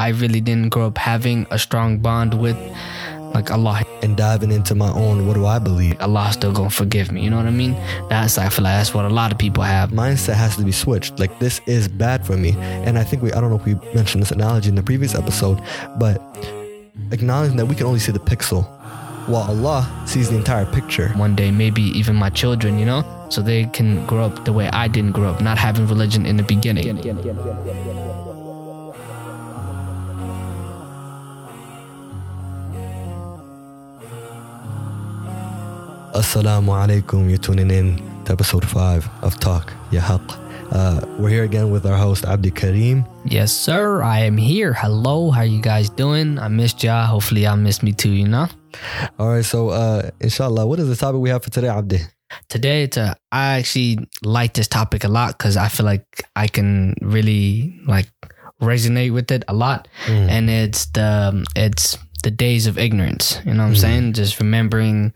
I really didn't grow up having a strong bond with like Allah. And diving into my own, what do I believe? Allah still gonna forgive me. You know what I mean? That's I feel like that's what a lot of people have. Mindset has to be switched. Like this is bad for me. And I think we I don't know if we mentioned this analogy in the previous episode, but acknowledging that we can only see the pixel while Allah sees the entire picture. One day, maybe even my children, you know, so they can grow up the way I didn't grow up, not having religion in the beginning. Assalamu alaikum. You're tuning in to episode 5 of Talk Ya Haq. Uh, we're here again with our host Abdi Kareem. Yes, sir. I am here. Hello. How you guys doing? I missed y'all. Hopefully, y'all missed me too. You know. All right. So, uh, inshallah, what is the topic we have for today, Abdi? Today, it's a, I actually like this topic a lot because I feel like I can really like resonate with it a lot, Mm. and it's the it's the days of ignorance. You know what I'm Mm. saying? Just remembering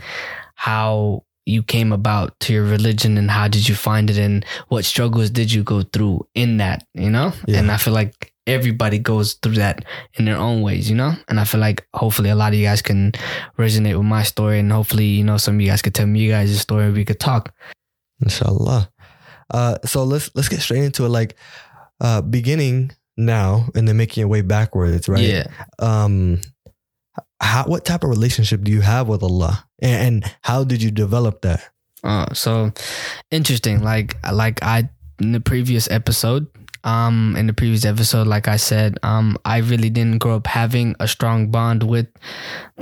how you came about to your religion and how did you find it and what struggles did you go through in that, you know? Yeah. And I feel like everybody goes through that in their own ways, you know? And I feel like hopefully a lot of you guys can resonate with my story and hopefully, you know, some of you guys could tell me you guys' story we could talk. Inshallah. Uh, so let's let's get straight into it. Like, uh, beginning now and then making your way backwards, right? Yeah. Um, how what type of relationship do you have with Allah, and, and how did you develop that? Uh, so interesting. Like like I in the previous episode, um, in the previous episode, like I said, um, I really didn't grow up having a strong bond with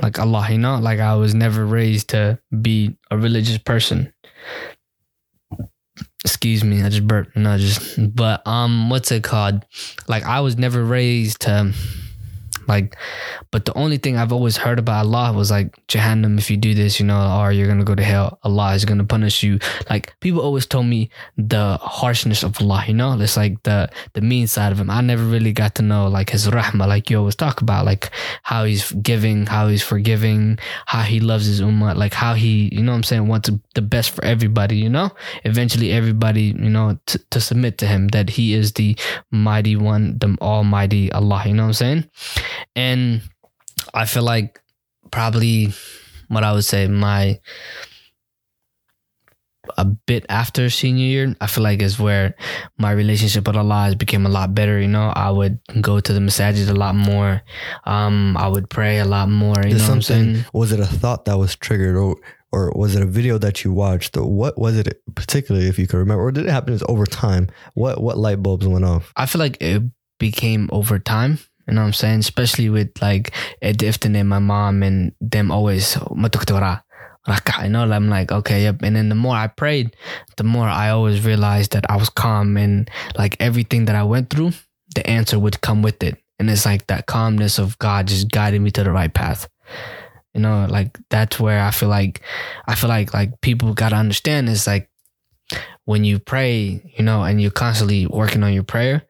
like Allah. You know, like I was never raised to be a religious person. Excuse me, I just burped. No, just but um, what's it called? Like I was never raised to like but the only thing I've always heard about Allah was like Jahannam if you do this, you know, or you're gonna go to hell. Allah is gonna punish you. Like people always told me the harshness of Allah, you know, it's like the the mean side of him. I never really got to know like his rahmah, like you always talk about, like how he's giving, how he's forgiving, how he loves his ummah, like how he, you know what I'm saying, wants the best for everybody, you know? Eventually everybody, you know, t- to submit to him that he is the mighty one, the almighty Allah, you know what I'm saying? And I feel like probably what I would say my a bit after senior year, I feel like is where my relationship with Allah has became a lot better. You know, I would go to the masajid a lot more. Um, I would pray a lot more. You know something was it a thought that was triggered, or or was it a video that you watched? Or what was it particularly, if you could remember, or did it happen over time? What what light bulbs went off? I feel like it became over time. You know what I'm saying? Especially with like Ed and my mom and them always "Matuktura, raka." You know, I'm like, okay, yep. And then the more I prayed, the more I always realized that I was calm and like everything that I went through, the answer would come with it. And it's like that calmness of God just guiding me to the right path. You know, like that's where I feel like I feel like like people gotta understand is like when you pray, you know, and you're constantly working on your prayer,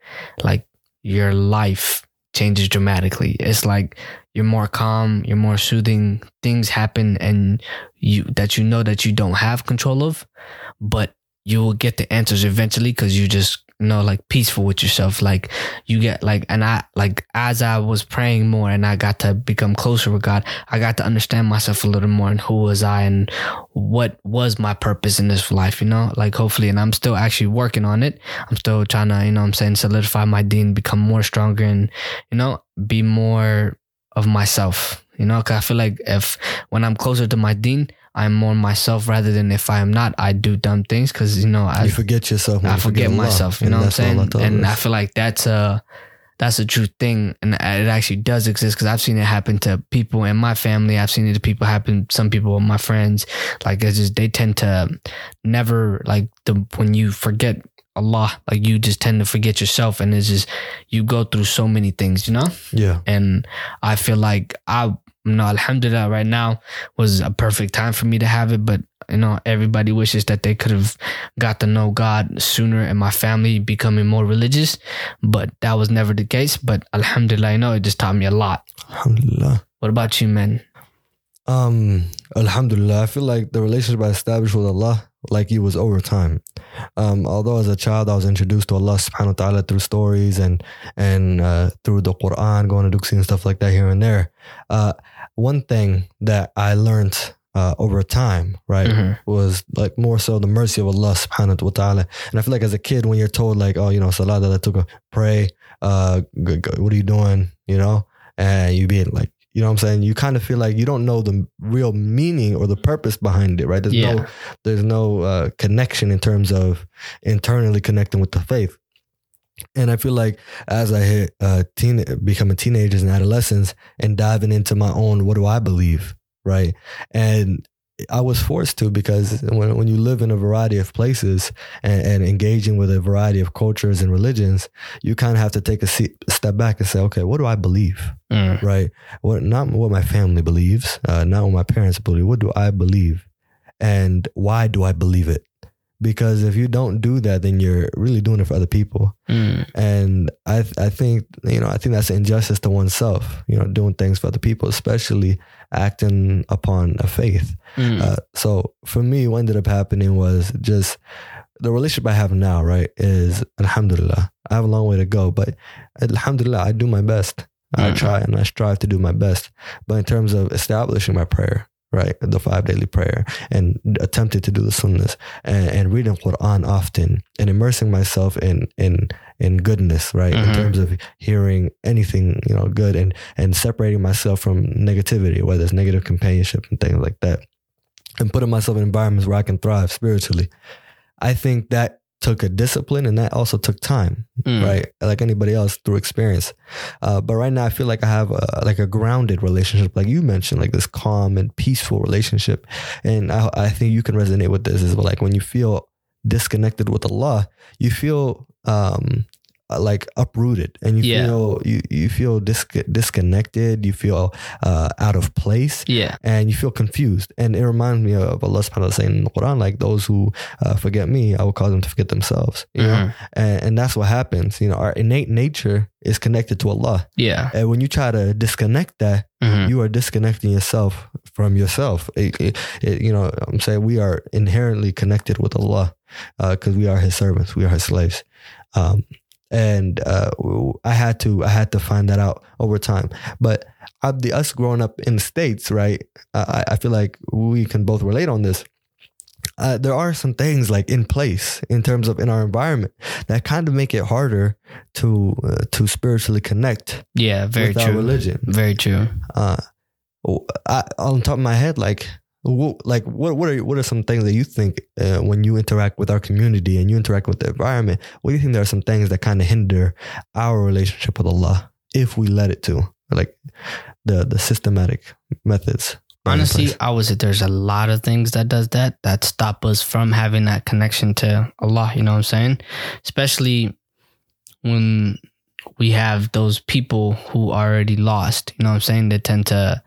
like your life changes dramatically. It's like you're more calm, you're more soothing. Things happen and you that you know that you don't have control of, but you will get the answers eventually because you just know like peaceful with yourself. Like you get like and I like as I was praying more and I got to become closer with God, I got to understand myself a little more and who was I and what was my purpose in this life, you know? Like hopefully and I'm still actually working on it. I'm still trying to, you know I'm saying, solidify my deen become more stronger and, you know, be more of myself. You know, cause I feel like if when I'm closer to my deen, I'm more myself rather than if I am not, I do dumb things because you know I you forget yourself. I you forget myself. You know what I'm that's what Allah saying? And I feel like that's a that's a true thing, and it actually does exist because I've seen it happen to people in my family. I've seen it to people happen. Some people, my friends, like it's just they tend to never like the when you forget Allah, like you just tend to forget yourself, and it's just you go through so many things, you know. yeah, And I feel like I, know, Alhamdulillah, right now was a perfect time for me to have it. But you know, everybody wishes that they could have got to know God sooner, and my family becoming more religious. But that was never the case. But Alhamdulillah, you know, it just taught me a lot. Alhamdulillah. What about you, man? Um, Alhamdulillah. I feel like the relationship I established with Allah like it was over time. Um, although as a child I was introduced to Allah subhanahu wa ta'ala through stories and and uh, through the Quran, going to Duksi and stuff like that here and there. Uh, one thing that I learned uh, over time, right, Mhm. was like more so the mercy of Allah subhanahu wa ta'ala. And I feel like as a kid, when you're told like, oh, you know, salah that took a pray, uh, g- g- what are you doing? You know, and you be like, you know what I'm saying? You kind of feel like you don't know the real meaning or the purpose behind it, right? There's Yeah. no, there's no uh, connection in terms of internally connecting with the faith. And I feel like as I hit uh, teen, becoming teenagers and adolescents and diving into my own, what do I believe, right? And I was forced to because when, when you live in a variety of places and, and engaging with a variety of cultures and religions, you kind of have to take a seat, step back and say, okay, what do I believe? Mm. right? What not what my family believes, uh, not what my parents believe. What do I believe, and why do I believe it? Because if you don't do that, then you're really doing it for other people. Mm. And I I think you know I think that's injustice to oneself. You know, doing things for other people, especially acting upon a faith. Mm. Uh, so for me, what ended up happening was just the relationship I have now, right, is Alhamdulillah. I have a long way to go, but Alhamdulillah, I do my best. I Mhm. try and I strive to do my best. But in terms of establishing my prayer, right, the five daily prayer, and attempted to do the sunnahs and, and reading Quran often and immersing myself in in in goodness, right, in Mhm. terms of hearing anything you know good and and separating myself from negativity, whether it's negative companionship and things like that and putting myself in environments where I can thrive spiritually. I think that took a discipline and that also took time, Mm. right? Like anybody else through experience. Uh, but right now, I feel like I have a, like a grounded relationship, like you mentioned, like this calm and peaceful relationship. And I, I think you can resonate with this is like when you feel disconnected with Allah, you feel um, like uprooted and you Yeah. feel you, you feel dis- disconnected, you feel uh, out of place Yeah. and you feel confused. And it reminds me of Allah subhanahu wa ta'ala saying in the Quran, like those who uh, forget me, I will cause them to forget themselves. You know? Mhm. and, and that's what happens. You know, our innate nature is connected to Allah. Yeah. And when you try to disconnect that, Mhm. you are disconnecting yourself from yourself. It- it- it- you know, I'm saying we are inherently connected with Allah because we are His servants, we are His slaves. Um, and uh, I had to, I had to find that out over time. But the us growing up in the states, right? I, I feel like we can both relate on this. Uh, there are some things like in place in terms of in our environment that kind of make it harder to uh, to spiritually connect Yeah. Very true. religion Very true. uh I, on top of my head like what, like what what are what are some things that you think uh, when you interact with our community and you interact with the environment what do you think there are some things that kind of hinder our relationship with Allah if we let it to like the the systematic methods Honestly. I would say there's a lot of things that does that that stop us from having that connection to Allah. You know what I'm saying? Especially when we have those people who are already lost. You know what I'm saying? They tend to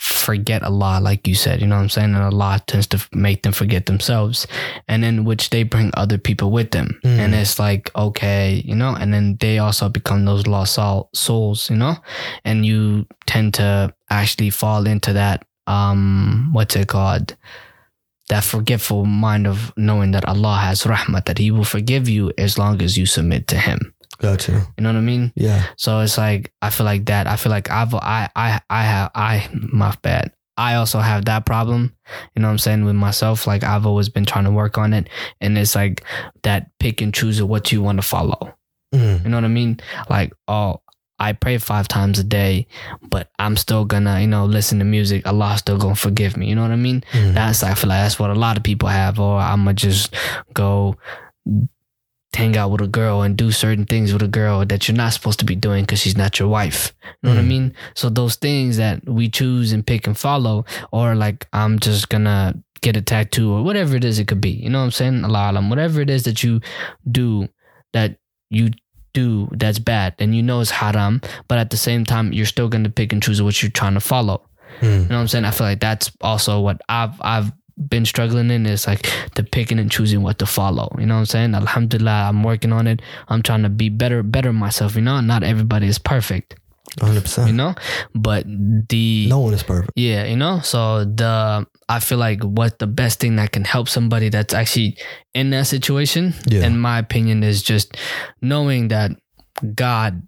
forget a lot, like you said. You know what I'm saying? And a lot tends to make them forget themselves, and in which they bring other people with them, Mm. and it's like okay, you know. And then they also become those lost soul, souls, you know. And you tend to actually fall into that um what's it called that forgetful mind of knowing that Allah has rahmat that he will forgive you as long as you submit to him gotcha you know what I mean yeah so it's like I feel like that I feel like I've I I I have I my bad I also have that problem you know what I'm saying with myself like I've always been trying to work on it and it's like that pick and choose of what you want to follow Mm. you know what I mean? Like, oh, I pray five times a day, but I'm still gonna, you know, listen to music. Allah's still gonna forgive me. You know what I mean? Mm. That's I feel like that's what a lot of people have. Or I'ma just go hang out with a girl and do certain things with a girl that you're not supposed to be doing because she's not your wife. You know what I Mhm. mean? So those things that we choose and pick and follow, or like I'm just gonna get a tattoo or whatever it is it could be. You know what I'm saying? Allah alam. Whatever it is that you do that you do that's bad and you know it's haram, but at the same time you're still gonna pick and choose what you're trying to follow. Mm. You know what I'm saying? I feel like that's also what I've I've been struggling in is like the picking and choosing what to follow. You know what I'm saying? Alhamdulillah, I'm working on it. I'm trying to be better better myself, you know? Not everybody is perfect. 100%. you know. But the no one is perfect. yeah, you know. So the I feel like what the best thing that can help somebody that's actually in that situation, Yeah. in my opinion, is just knowing that God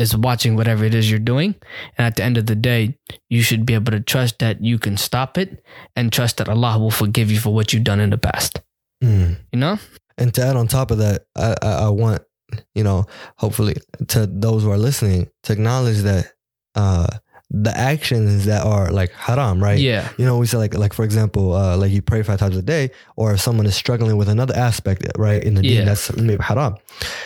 is watching whatever it is you're doing, and at the end of the day, you should be able to trust that you can stop it and trust that Allah will forgive you for what you've done in the past. Mm. You know? And to add on top of that, I, I, I want, you know, hopefully to those who are listening to acknowledge that uh, the actions that are like haram, right? Yeah. You know, we say like, like for example, uh, like you pray five times a day, or if someone is struggling with another aspect, right, in the Yeah. deen that's maybe haram,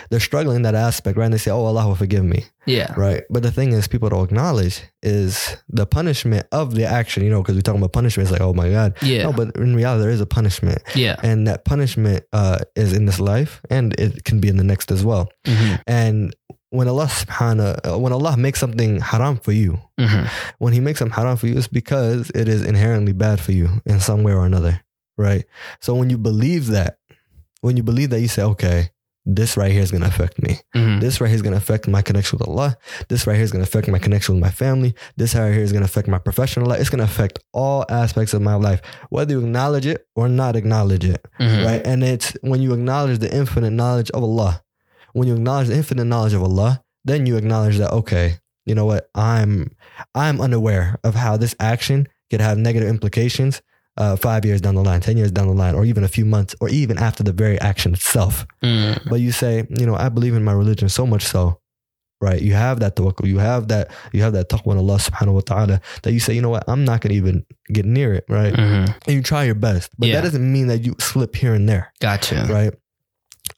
they're struggling in that aspect, right? And they say, "Oh, Allah will forgive me," Yeah. right? But the thing is, people don't acknowledge is the punishment of the action, you know, because we're talking about punishment. It's like, oh my god, Yeah. no, but in reality, there is a punishment, yeah. and that punishment uh, is in this life, and it can be in the next as well. hmm And when Allah subhanahu, uh, when Allah makes something haram for you, hmm when he makes something haram for you, it's because it is inherently bad for you in some way or another, right? So when you believe that, when you believe that, you say, okay, this right here is going to affect me. hmm This right here is going to affect my connection with Allah. This right here is going to affect my connection with my family. This right here is going to affect my professional life. It's going to affect all aspects of my life, whether you acknowledge it or not acknowledge it, hmm right? And it's when you acknowledge the infinite knowledge of Allah, when you acknowledge the infinite knowledge of Allah, then you acknowledge that okay, you know what? I'm I'm unaware of how this action could have negative implications uh, five years down the line, ten years down the line, or even a few months, or even after the very action itself. Mm. But you say, you know, I believe in my religion so much so, right? You have that tawakkul, you have that, you have that taqwa in Allah subhanahu wa ta'ala that you say, you know what, I'm not gonna even get near it, right? hmm And you try your best. But Yeah. that doesn't mean that you slip here and there Gotcha. right?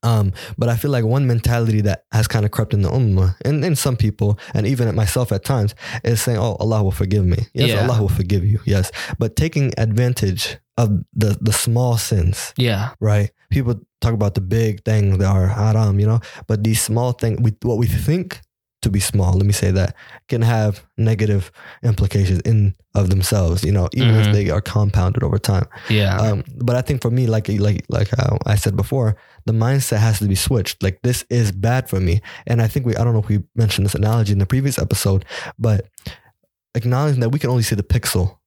Um, but I feel like one mentality that has kind of crept in the ummah and, and some people, and even at myself at times, is saying, "Oh, Allah will forgive me." Yes, Yeah. Allah will forgive you. Yes, but taking advantage of the the small sins, Yeah. right? People talk about the big things that are haram, you know, but these small things, we, what we think to be small, let me say that, can have negative implications in of themselves, you know, even Mhm. if they are compounded over time. Yeah. Um, but I think for me, like like like uh, I said before, the mindset has to be switched. Like this is bad for me, and I think we I don't know if we mentioned this analogy in the previous episode, but acknowledging that we can only see the pixel,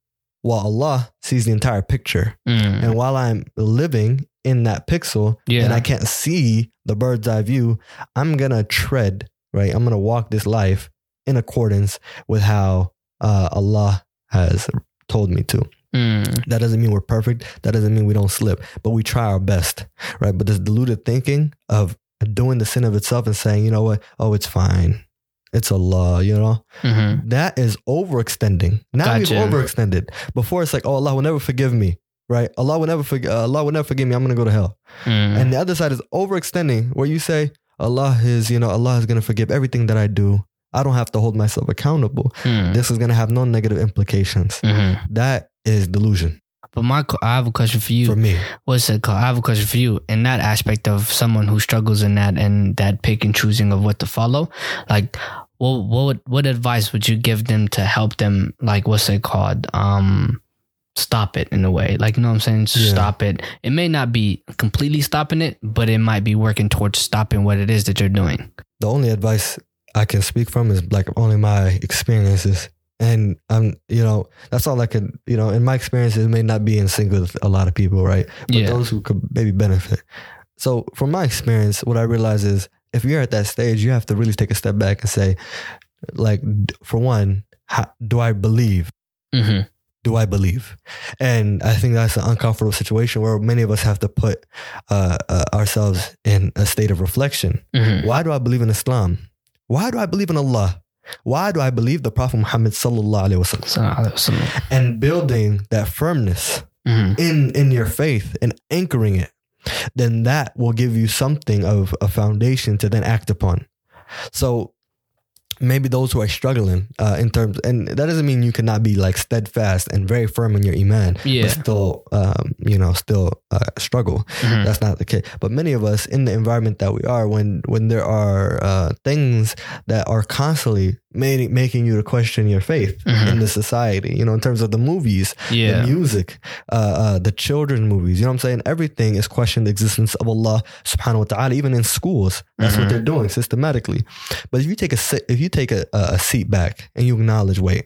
while Allah sees the entire picture, Mm. and while I'm living in that pixel Yeah. and I can't see the bird's eye view, I'm gonna tread right. I'm gonna walk this life in accordance with how uh, Allah has told me to. Mm. That doesn't mean we're perfect. That doesn't mean we don't slip, but we try our best, right? But this deluded thinking of doing the sin of itself and saying, you know what? Oh, it's fine. It's Allah, you know? Mhm. That is overextending. Now Gotcha. we've overextended. Before it's like, oh, Allah will never forgive me, right? Allah will never forgive. Uh, Allah will never forgive me. I'm going to go to hell. Mm. And the other side is overextending, where you say, Allah is, you know, Allah is going to forgive everything that I do. I don't have to hold myself accountable. Mm. This is going to have no negative implications. Mhm. That is delusion But my, I have a question for you. for me. What's it called? I have a question for you. In that aspect of someone who struggles in that and that pick and choosing of what to follow, like, what what would- what advice would you give them to help them? Like, what's it called? Um, stop it in a way. Like, you know what I'm saying? Yeah. Stop it. It may not be completely stopping it, but it might be working towards stopping what it is that you're doing. the only advice I can speak from is like only my experiences. And I'm, you know, that's all I could, you know, in my experiences, it may not be in sync with a lot of people, right? But Yeah. those who could maybe benefit. So from my experience, what I realize is if you're at that stage, you have to really take a step back and say, like, for one, how, do I believe? Mm-hmm. Do I believe? And I think that's an uncomfortable situation where many of us have to put uh, uh, ourselves in a state of reflection. Mm-hmm. Why do I believe in Islam? Why do I believe in Allah? Why do I believe the Prophet Muhammad sallallahu alaihi wasallam? And building that firmness Mm-hmm. in in your faith and anchoring it, then that will give you something of a foundation to then act upon. So maybe those who are struggling uh, in terms, and that doesn't mean you cannot be like steadfast and very firm in your iman, Yeah. but still, um, you know, still uh, struggle. Mhm. That's not the case. But many of us in the environment that we are, when when there are uh, things that are constantly making making you to question your faith Mhm. in the society, you know, in terms of the movies, Yeah. the music, uh, uh, the children movies. You know what I'm saying? Everything is questioning the existence of Allah subhanahu wa ta'ala, even in schools. That's what Mhm. they're doing systematically. But if you take a if you you take a, a seat back and you acknowledge, wait,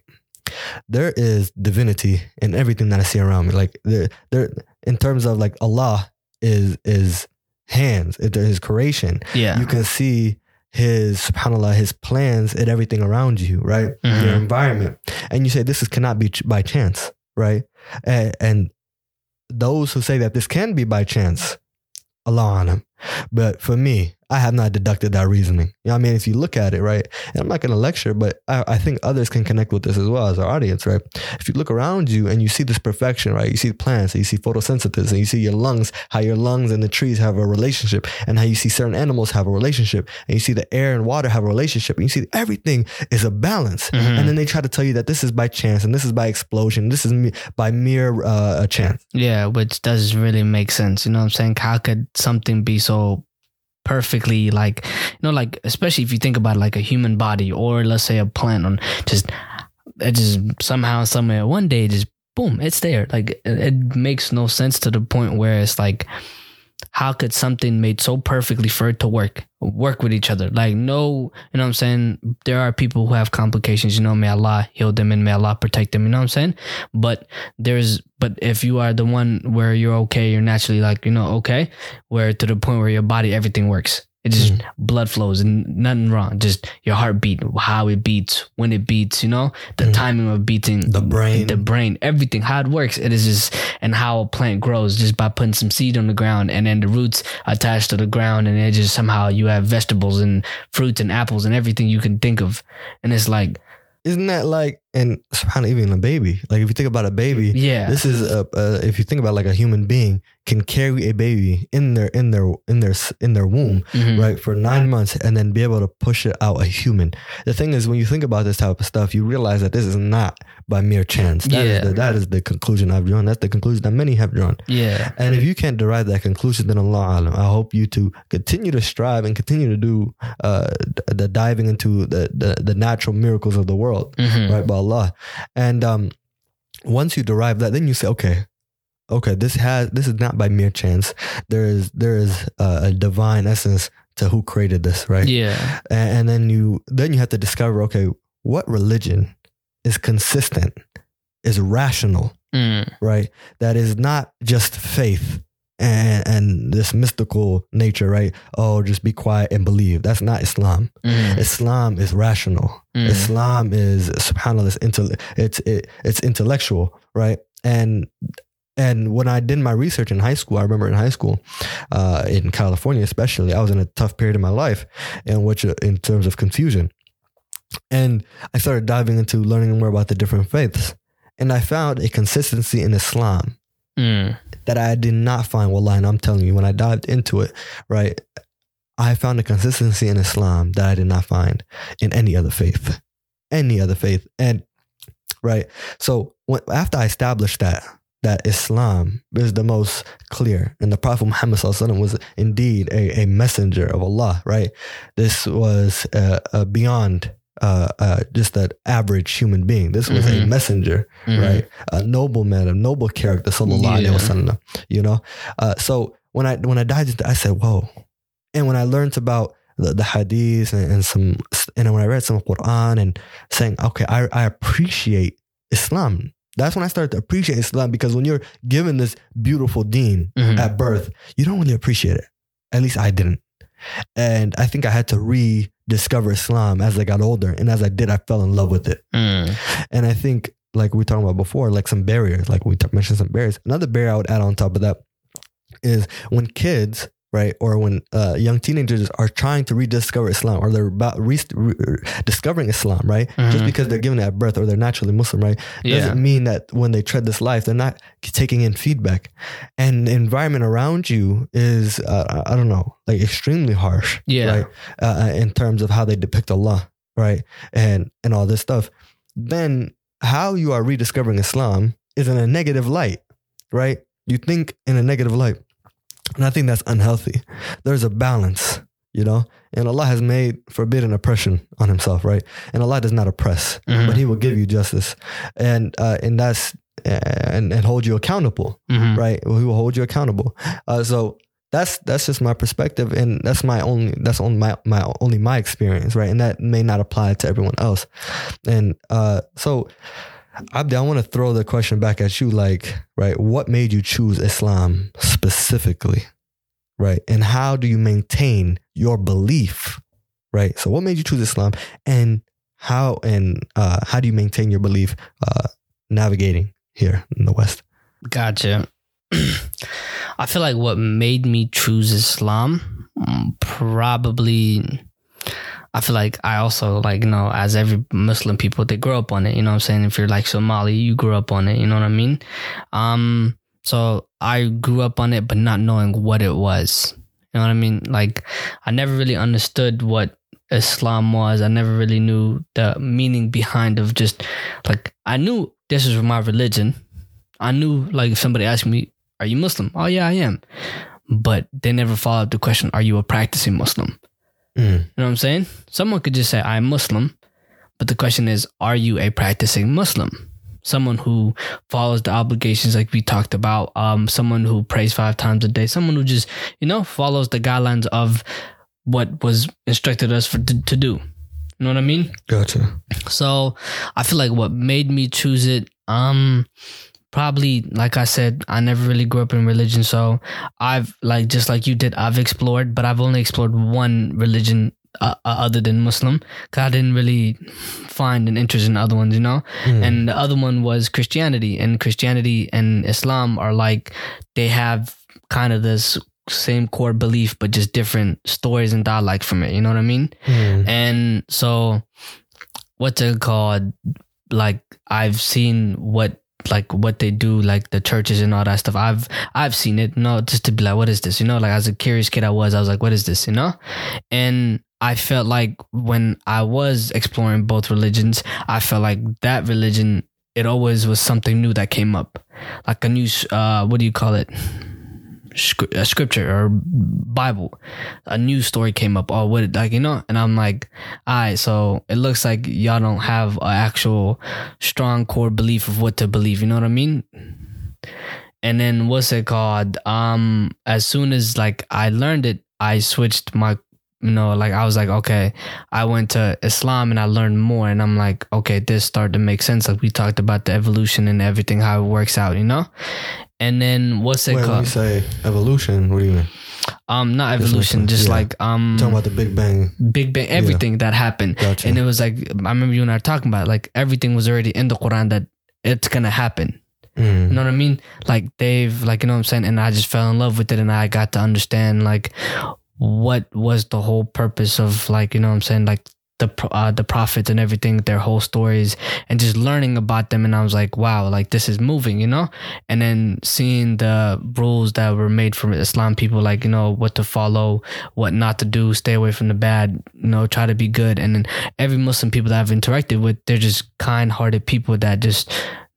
there is divinity in everything that I see around me. Like there, there, in terms of like Allah is is hands, it's His creation. Yeah. You can see His Subhanallah, His plans and everything around you, right? Mhm. Your environment, and you say this is cannot be ch- by chance, right? And, and those who say that this can be by chance, Allah on them. But for me, I have not deducted that reasoning. You know I mean? If you look at it, right? And I'm not going to lecture, but I, I think others can connect with this as well as our audience, right? If you look around you and you see this perfection, right? You see the plants, you see photosynthesis, and you see your lungs, how your lungs and the trees have a relationship, and how you see certain animals have a relationship, and you see the air and water have a relationship, and you see everything is a balance. Mhm. And then they try to tell you that this is by chance, and this is by explosion, this is by mere uh, chance. Yeah, which doesn't really make sense. You know what I'm saying? How could something be so perfectly like you know, like especially if you think about like a human body or let's say a plant on just it just somehow, somewhere one day just boom, it's there. Like it, it makes no sense to the point where it's like how could something made so perfectly for it to work? Work with each other. Like no you know what i'm saying? There are people who have complications you know may allah heal them and may allah protect them you know what i'm saying? But there's but if you are the one where you're okay you're naturally like you know okay where to the point where your body everything works it just blood flows and nothing wrong just your heartbeat how it beats when it beats you know the Mhm. timing of beating The brain. the brain everything how it works it is just and how a plant grows just by putting some seed on the ground and then the roots attached to the ground and it just somehow you have vegetables and fruits and apples and everything you can think of and it's like Isn't that like, and subhanAllah, even a baby? Like if you think about a baby, yeah this is a, uh, if you think about like a human being can carry a baby in their in their in their in their womb Mhm. right for nine months and then be able to push it out a human the thing is when you think about this type of stuff you realize that this is not by mere chance That is Yeah. the, that is the conclusion i've drawn that's the conclusion that many have drawn yeah and if you can't derive that conclusion then allah alam i hope you to continue to strive and continue to do uh the- diving into the the, the natural miracles of the world Mhm. right by Allah. And um, once you derive that, then you say, okay, okay, this has this is not by mere chance. There is there is a, a divine essence to who created this, right? yeah And, and then you then you have to discover, okay, what religion is consistent, is rational, Mm. right? That is not just faith. And, and this mystical nature, right? Oh, just be quiet and believe. That's not Islam. Mm. Islam is rational. Mm. Islam is subhanallah it's, it's it, it's intellectual, right? And and when I did my research in high school, I remember in high school, uh, in California especially, I was in a tough period in my life, in which uh, in terms of confusion, and I started diving into learning more about the different faiths, and I found a consistency in Islam Mm. that I did not find. Wallahi, and I'm telling you, when I dived into it, right, I found a consistency in Islam that I did not find in any other faith, any other faith, and right. So when, after I established that that Islam is the most clear, and the Prophet Muhammad was indeed a, a messenger of Allah, right? This was uh, uh, beyond. Uh, uh, just an average human being. This was a Mhm. messenger Mhm. right? A noble man, a noble character, sallallahu Yeah. wasallam. You know, uh, so when I when I dived into, I said, "Whoa!" And when I learned about the, the hadith and, and some, and when I read some Quran and saying, "Okay, I I appreciate Islam." That's when I started to appreciate Islam because when you're given this beautiful deen Mhm. at birth, you don't really appreciate it. At least I didn't. And I think I had to rediscover Islam as I got older. And as I did, I fell in love with it. Mm. And I think, like we talking about before, like some barriers, like we t- mentioned some barriers. Another barrier I would add on top of that is when kids, right, or when uh, young teenagers are trying to rediscover Islam or they're about re- re- discovering Islam, right? Just Mhm. because they're given it at birth or they're naturally Muslim, right? Doesn't mean that when they tread this life, they're not taking in feedback. And the environment around you is, uh, I don't know, like extremely harsh yeah right? Uh, in terms of how they depict Allah, right? And and all this stuff. Then how you are rediscovering Islam is in a negative light, right? You think in a negative light, and I think that's unhealthy. There's a balance, you know, and Allah has made forbidden oppression on Himself, right? And Allah does not oppress, Mhm. but He will give you justice, and uh, and that's and and hold you accountable Mhm. right? He will hold you accountable. Uh, so that's that's just my perspective, and that's my only that's only my my only my experience, right? And that may not apply to everyone else. And uh, so, Abdi, I want to throw the question back at you, like, right? What made you choose Islam specifically, right? And how do you maintain your belief, right? So, what made you choose Islam, and how and uh, how do you maintain your belief uh, navigating here in the West? Gotcha. I feel like what made me choose Islam mm, probably I feel like I also like you know as every Muslim people they grow up on it you know what I'm saying if you're like Somali you grew up on it you know what I mean um so I grew up on it but not knowing what it was you know what I mean like I never really understood what Islam was I never really knew the meaning behind of just like I knew this is my religion I knew like if somebody asked me are you Muslim? Oh, yeah, I am. But they never follow up the question, Are you a practicing Muslim? Mm. You know what I'm saying? Someone could just say, I'm Muslim. But the question is, Are you a practicing Muslim? Someone who follows the obligations like we talked about, um, someone who prays five times a day, someone who just, you know, follows the guidelines of what was instructed us for, to, to do. You know what I mean? Gotcha. So I feel like what made me choose it, um, probably like I said, I never really grew up in religion, so I've like just like you did, I've explored, but I've only explored one religion uh, uh other than Muslim. Cause I didn't really find an interest in other ones, you know. Mm. And the other one was Christianity, and Christianity and Islam are like they have kind of this same core belief, but just different stories and dialect from it. You know what I mean? Mm. And so, what's it called? Like I've seen what like what they do, like the churches and all that stuff. I've I've seen it, you know, just to be like, what is this? You know, like as a curious kid I was, I was like, what is this? You know? And I felt like when I was exploring both religions, I felt like that religion, it always was something new that came up. Like a new uh what do you call it? A scripture or Bible, a news story came up. Oh, what like you know? And I'm like, all right, so it looks like y'all don't have an actual strong core belief of what to believe. You know what I mean? And then what's it called? Um, as soon as like I learned it, I switched my you know, like I was like, okay, I went to Islam and I learned more, and I'm like, okay, this started to make sense. Like we talked about the evolution and everything, how it works out, you know. And then what's it Wait, called? When you say evolution, what do you mean? Um, not evolution, just yeah. like um, talking about the Big Bang, Big Bang, everything yeah. that happened, gotcha. and it was like I remember you and I were talking about it, like everything was already in the Quran that it's gonna happen. Mm. You know what I mean? Like they've like you know what I'm saying, and I just fell in love with it, and I got to understand like what was the whole purpose of like you know what I'm saying like the uh, the prophets and everything their whole stories and just learning about them. And I was like wow like this is moving you know? And then seeing the rules that were made from Islam people like you know what to follow what not to do stay away from the bad you know try to be good. And then every Muslim people that I've interacted with they're just kind-hearted people that just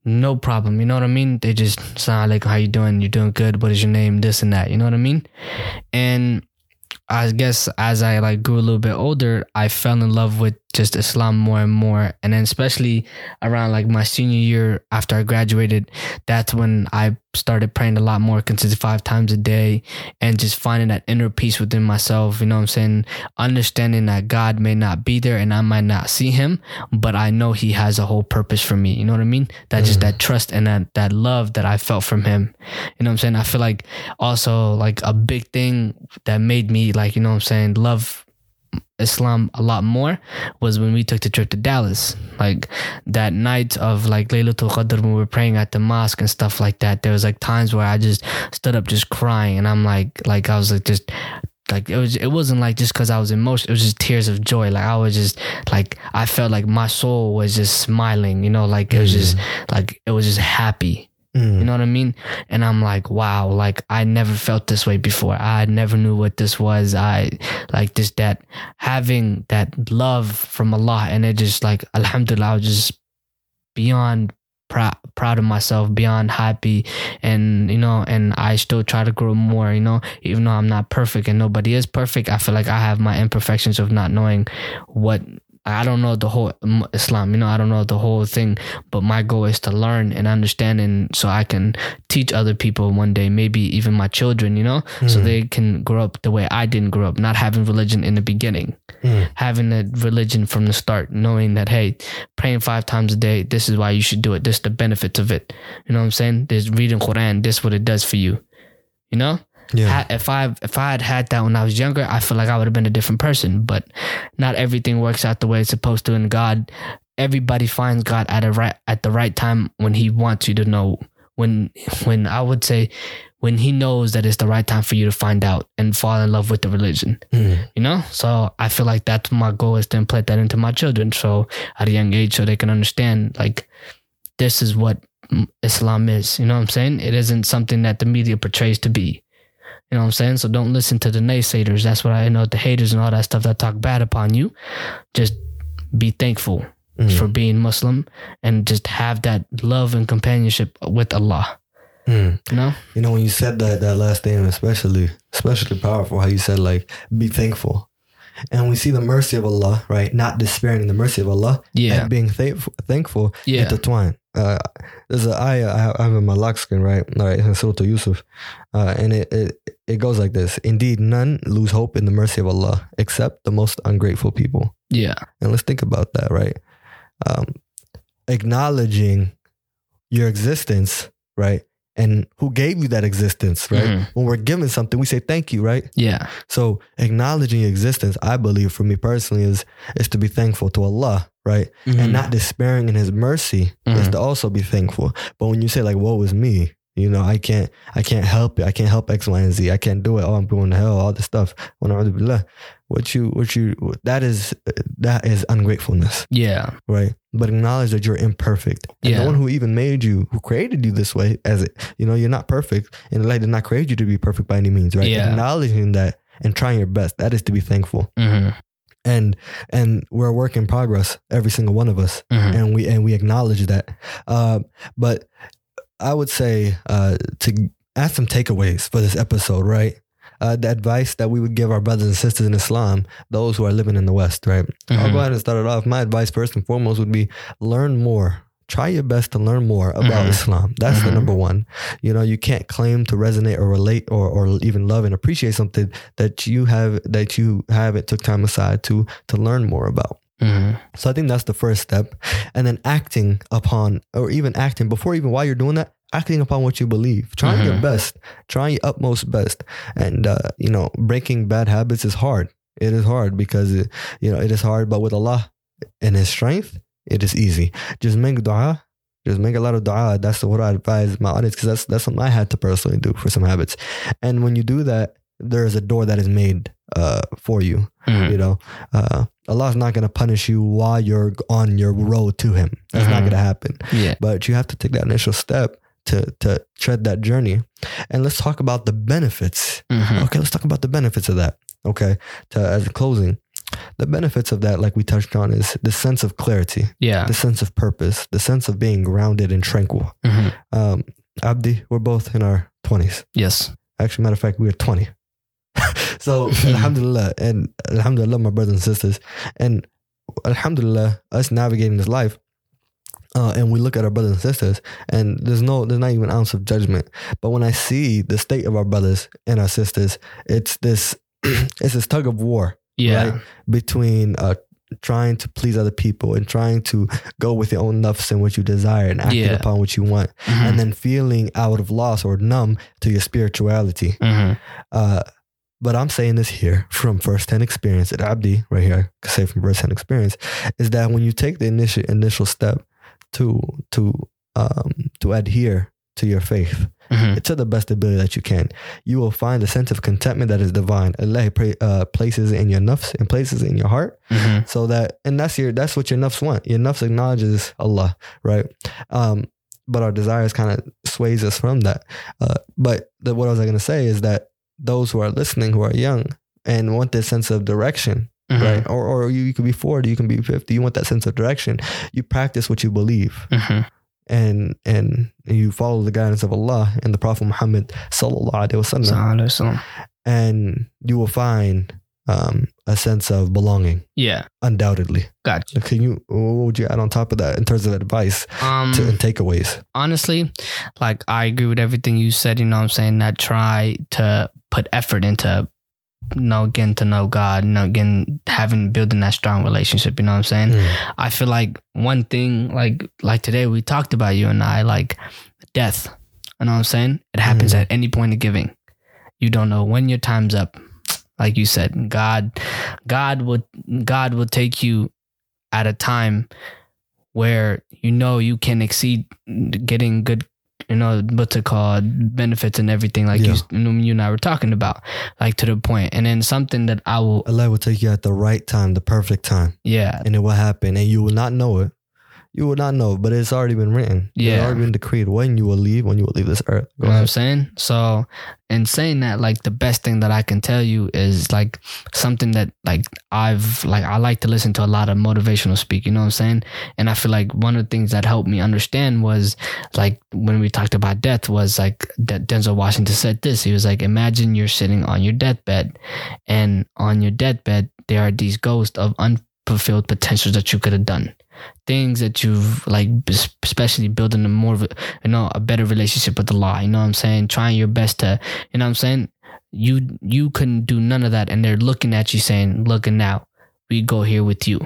no problem you know what I mean? They just sound like how you doing? You're doing good? What is your name? This and that you know what I mean? And I guess as I like grew a little bit older, I fell in love with just Islam more and more. And then especially around like my senior year after I graduated, that's when I started praying a lot more consistent five times a day and just finding that inner peace within myself. You know what I'm saying? Understanding that God may not be there and I might not see him, but I know he has a whole purpose for me. You know what I mean? That mm. just that trust and that, that love that I felt from him. You know what I'm saying? I feel like also like a big thing that made me like, you know what I'm saying, love Islam a lot more was when we took the trip to Dallas. Like that night of like Laylatul Qadr when we were praying at the mosque and stuff like that. There was like times where I just stood up just crying and I'm like like I was like just like it was it wasn't like just because I was emotional, it was just tears of joy. Like I was just like I felt like my soul was just smiling, you know, like it was just mm. like it was just happy. Mm. You know what I mean? And I'm like, wow, like I never felt this way before. I never knew what this was. I like this, that having that love from Allah and it just like Alhamdulillah, I was just beyond proud proud of myself, beyond happy and you know, and I still try to grow more, you know, even though I'm not perfect and nobody is perfect, I feel like I have my imperfections of not knowing what I don't know the whole Islam, you know, I don't know the whole thing, but my goal is to learn and understand, and so I can teach other people one day, maybe even my children, you know, so Mm. they can grow up the way I didn't grow up, not having religion in the beginning, Mm. having a religion from the start, knowing that hey, praying five times a day, this is why you should do it. This is the benefits of it. You know what I'm saying? There's reading Quran. This is what it does for you. You know. Yeah. If I if I had had that when I was younger, I feel like I would have been a different person. But not everything works out the way it's supposed to. And God, everybody finds God at a right at the right time when He wants you to know. When when I would say when He knows that it's the right time for you to find out and fall in love with the religion. Mm. You know, so I feel like that's my goal is to implant that into my children. So at a young age, so they can understand like this is what mm, Islam is. You know what I'm saying? It isn't something that the media portrays to be. You know what I'm saying? So don't listen to the naysayers. That's what I know. The haters and all that stuff that talk bad upon you. Just be thankful Mm. for being Muslim and just have that love and companionship with Allah. Mm. You know? You know, when you said that that last thing, especially especially powerful, how you said like be thankful. And we see the mercy of Allah, right? Not despairing in the mercy of Allah Yeah. and being thankful, thankful Yeah. intertwined. Uh, there's a ayah I have, I have in my lock screen, right? All right, Surah Yusuf. Uh, and it, it, it goes like this Indeed, none lose hope in the mercy of Allah except the most ungrateful people. Yeah. And let's think about that, right? Um, acknowledging your existence, right? And who gave you that existence, right? Mhm. When we're given something, we say thank you, right? Yeah. So acknowledging existence, I believe for me personally is is to be thankful to Allah, right? Mhm. And not despairing in his mercy is Mhm. to also be thankful. But when you say like, woe is me, you know, I can't I can't help it. I can't help X, Y, and Z. I can't do it. Oh, I'm going to hell, all this stuff. What you what you that is that is ungratefulness Yeah. right? But acknowledge that you're imperfect. And Yeah. the one who even made you, who created you this way, as it, you know, you're not perfect, and light did not create you to be perfect by any means, right? Yeah. Acknowledging that and trying your best, that is to be thankful. hmm And and we're a work in progress, every single one of us, hmm and we and we acknowledge that. Uh, but I would say uh, to add some takeaways for this episode, right? Uh, the advice that we would give our brothers and sisters in Islam, those who are living in the West, right? I'll Mhm. go ahead and start it off. My advice, first and foremost, would be learn more. Try your best to learn more about Mhm. Islam. That's the Mhm. number one. You know, you can't claim to resonate or relate or, or even love and appreciate something that you have that you haven't took time aside to to learn more about. Hmm So I think that's the first step. And then acting upon, or even acting before even while you're doing that, acting upon what you believe, trying your Mhm. best, trying your utmost best. And, uh, you know, breaking bad habits is hard. It is hard because, it, you know, it is hard, but with Allah and His strength, it is easy. Just make dua. Just make a lot of dua. That's what I advise my audience because that's, that's something I had to personally do for some habits. And when you do that, there is a door that is made uh, for you hmm you know? Uh allah's not going to punish you while you're on your road to him. That's not Mhm. going to happen. Yeah. but you have to take that initial step to to tread that journey. And let's talk about the benefits. Hmm okay let's talk about the benefits of that. Okay to as a closing the benefits of that like we touched on is the sense of clarity. Yeah. the sense of purpose. The sense of being grounded and tranquil. Hmm um abdi we're both in our 20s Yes. Actually, matter of fact, we are 20. so, alhamdulillah, and alhamdulillah, my brothers and sisters, and alhamdulillah, us navigating this life, uh, and we look at our brothers and sisters, and there's no, there's not even an ounce of judgment. But when I see the state of our brothers and our sisters, it's this, it's this tug of war Yeah. Right. between uh, trying to please other people and trying to go with your own nafs and what you desire and acting Yeah. upon what you want, Mhm. and then feeling out of loss or numb to your spirituality. Mhm. Uh, but I'm saying this here from firsthand experience at Abdi, right here, I can say from firsthand experience, is that when you take the initial initial step to to um, to adhere to your faith Mhm. to the best ability that you can, you will find a sense of contentment that is divine. Allah uh, places in your nafs and places in your heart, Mhm. so that and that's your that's what your nafs want. Your nafs acknowledges Allah, right? Um, but our desires kind of sways us from that. Uh, but the, what I was going to say is that those who are listening, who are young and want this sense of direction, Mhm. right? Or or you, you could be forty, you can be fifty. You want that sense of direction. You practice what you believe, Mhm. and and you follow the guidance of Allah and the Prophet Muhammad sallallahu alaihi wasallam, Sallallahu alaihi wasallam. and you will find um, a sense of belonging, Yeah. undoubtedly. Gotcha. Can you? What would you add on top of that in terms of advice Um, to, and takeaways? honestly, like I agree with everything you said, you know what I'm saying? That try to put effort into know, getting to know God, know, getting having building that strong relationship, you know what I'm saying? Mm. I feel like one thing like like today we talked about you and I, like death. You know what I'm saying? It happens Mhm. at any point of giving. You don't know when your time's up. Like you said, God God would God will take you at a time where you know you can exceed getting good you know what's it called benefits and everything like Yeah. you, you and I were talking about like to the point. point and then something that I will Allah will take you at the right time, the perfect time, yeah and it will happen, and you will not know it. You will not know, but it's already been written. It's Yeah. already been decreed when you will leave, when you will leave this earth. You know what I'm saying? So, in saying that, like the best thing that I can tell you is like something that like I've like I like to listen to a lot of motivational speak. You know what I'm saying? And I feel like one of the things that helped me understand was like when we talked about death was like that Denzel Washington said this. He was like, imagine you're sitting on your deathbed, and on your deathbed there are these ghosts of unfulfilled potentials that you could have done things that you've like especially building a more of a, you know a better relationship with the law you know what i'm saying? Trying your best to you know what i'm saying? You you couldn't do none of that and they're looking at you saying looking now we go here with you.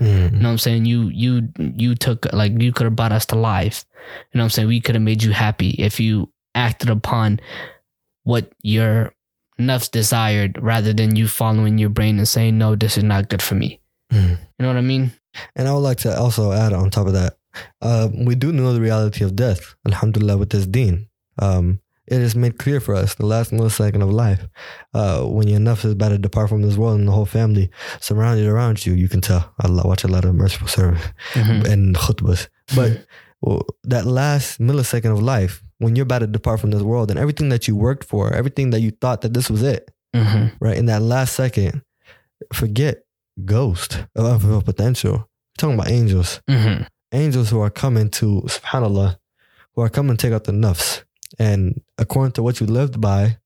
Mm. you know what i'm saying? You you you took like you could have brought us to life. You know what i'm saying? We could have made you happy if you acted upon what your nafs desired rather than you following your brain and saying no this is not good for me. Mm. you know what i mean And I would like to also add on top of that, uh, we do know the reality of death. Alhamdulillah, with this deen, um, it is made clear for us the last millisecond of life. Uh, when your nafs is about to depart from this world and the whole family surrounded around you, you can tell. Allah watch a lot of merciful service Mhm. and khutbas. But well, that last millisecond of life, when you're about to depart from this world and everything that you worked for, everything that you thought that this was it, Mhm. right? In that last second, forget ghost of potential. We're talking about angels. Mhm. Angels who are coming to, subhanAllah, who are coming to take out the nafs. And according to what you lived by,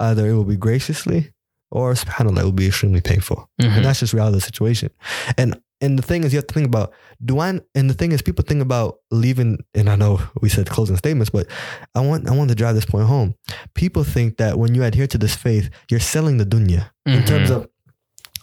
either it will be graciously or subhanAllah, it will be extremely painful. Mhm. And that's just reality of the situation. And and the thing is, you have to think about do I? And the thing is, people think about leaving. And I know we said closing statements, but I want I want to drive this point home. People think that when you adhere to this faith, you're selling the dunya in Mhm. terms of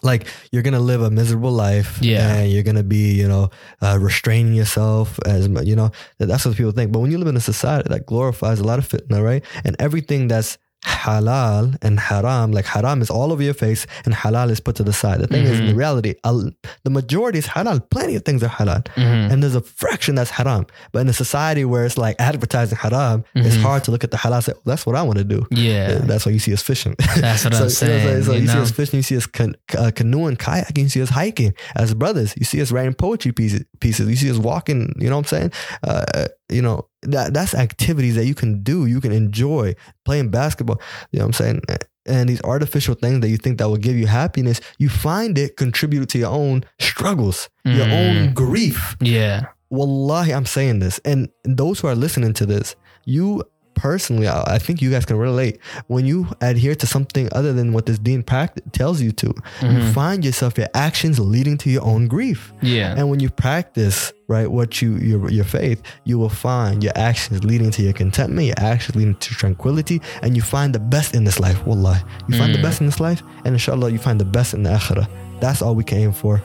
like you're gonna live a miserable life, Yeah. and you're gonna be you know uh, restraining yourself as you know that's what people think. But when you live in a society that glorifies a lot of fitna, right, and everything that's halal and haram, like haram is all over your face and halal is put to the side. The thing is, in the Mhm. reality, al- the majority is halal. Plenty of things are halal, Mhm. and there's a fraction that's haram. But in a society where it's like advertising haram, it's Mhm. hard to look at the halal. And say, oh, that's what I want to do. Yeah, That's why you see us fishing. that's what I'm you know, saying. so you you, see us fishing, you see us can, uh, canoeing, kayaking, you see us hiking as brothers. You see us writing poetry pieces. Pieces. You see us walking. You know what I'm saying? Uh, you know that that's activities that you can do. You can enjoy playing basketball. You know what I'm saying? And these artificial things that you think that will give you happiness, you find it contributed to your own struggles, your Mm. own grief. yeah, Wallahi, I'm saying this. And those who are listening to this, you personally, I I think you guys can relate. When you adhere to something other than what this deen practice tells you to, you Mhm. find yourself your actions leading to your own grief. yeah, And when you practice, right, what you your your faith, you will find your actions leading to your contentment, your actions leading to tranquility, and you find the best in this life. Wallahi. You find the Mm. best in this life, and inshallah you find the best in the akhirah. That's all we can aim for.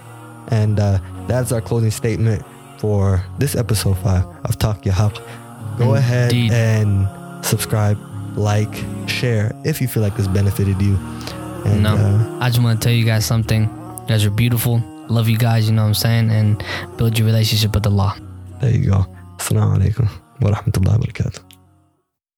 And uh, that's our closing statement for this episode five of Talk Your Haq. Go ahead and subscribe, like, share if you feel like this benefited you. And No. uh, I just want to tell you guys something. You guys are beautiful. Love you guys. You know what I'm saying, and build your relationship with Allah. there you go. Assalamu alaikum wa rahmatullahi wa barakatuh.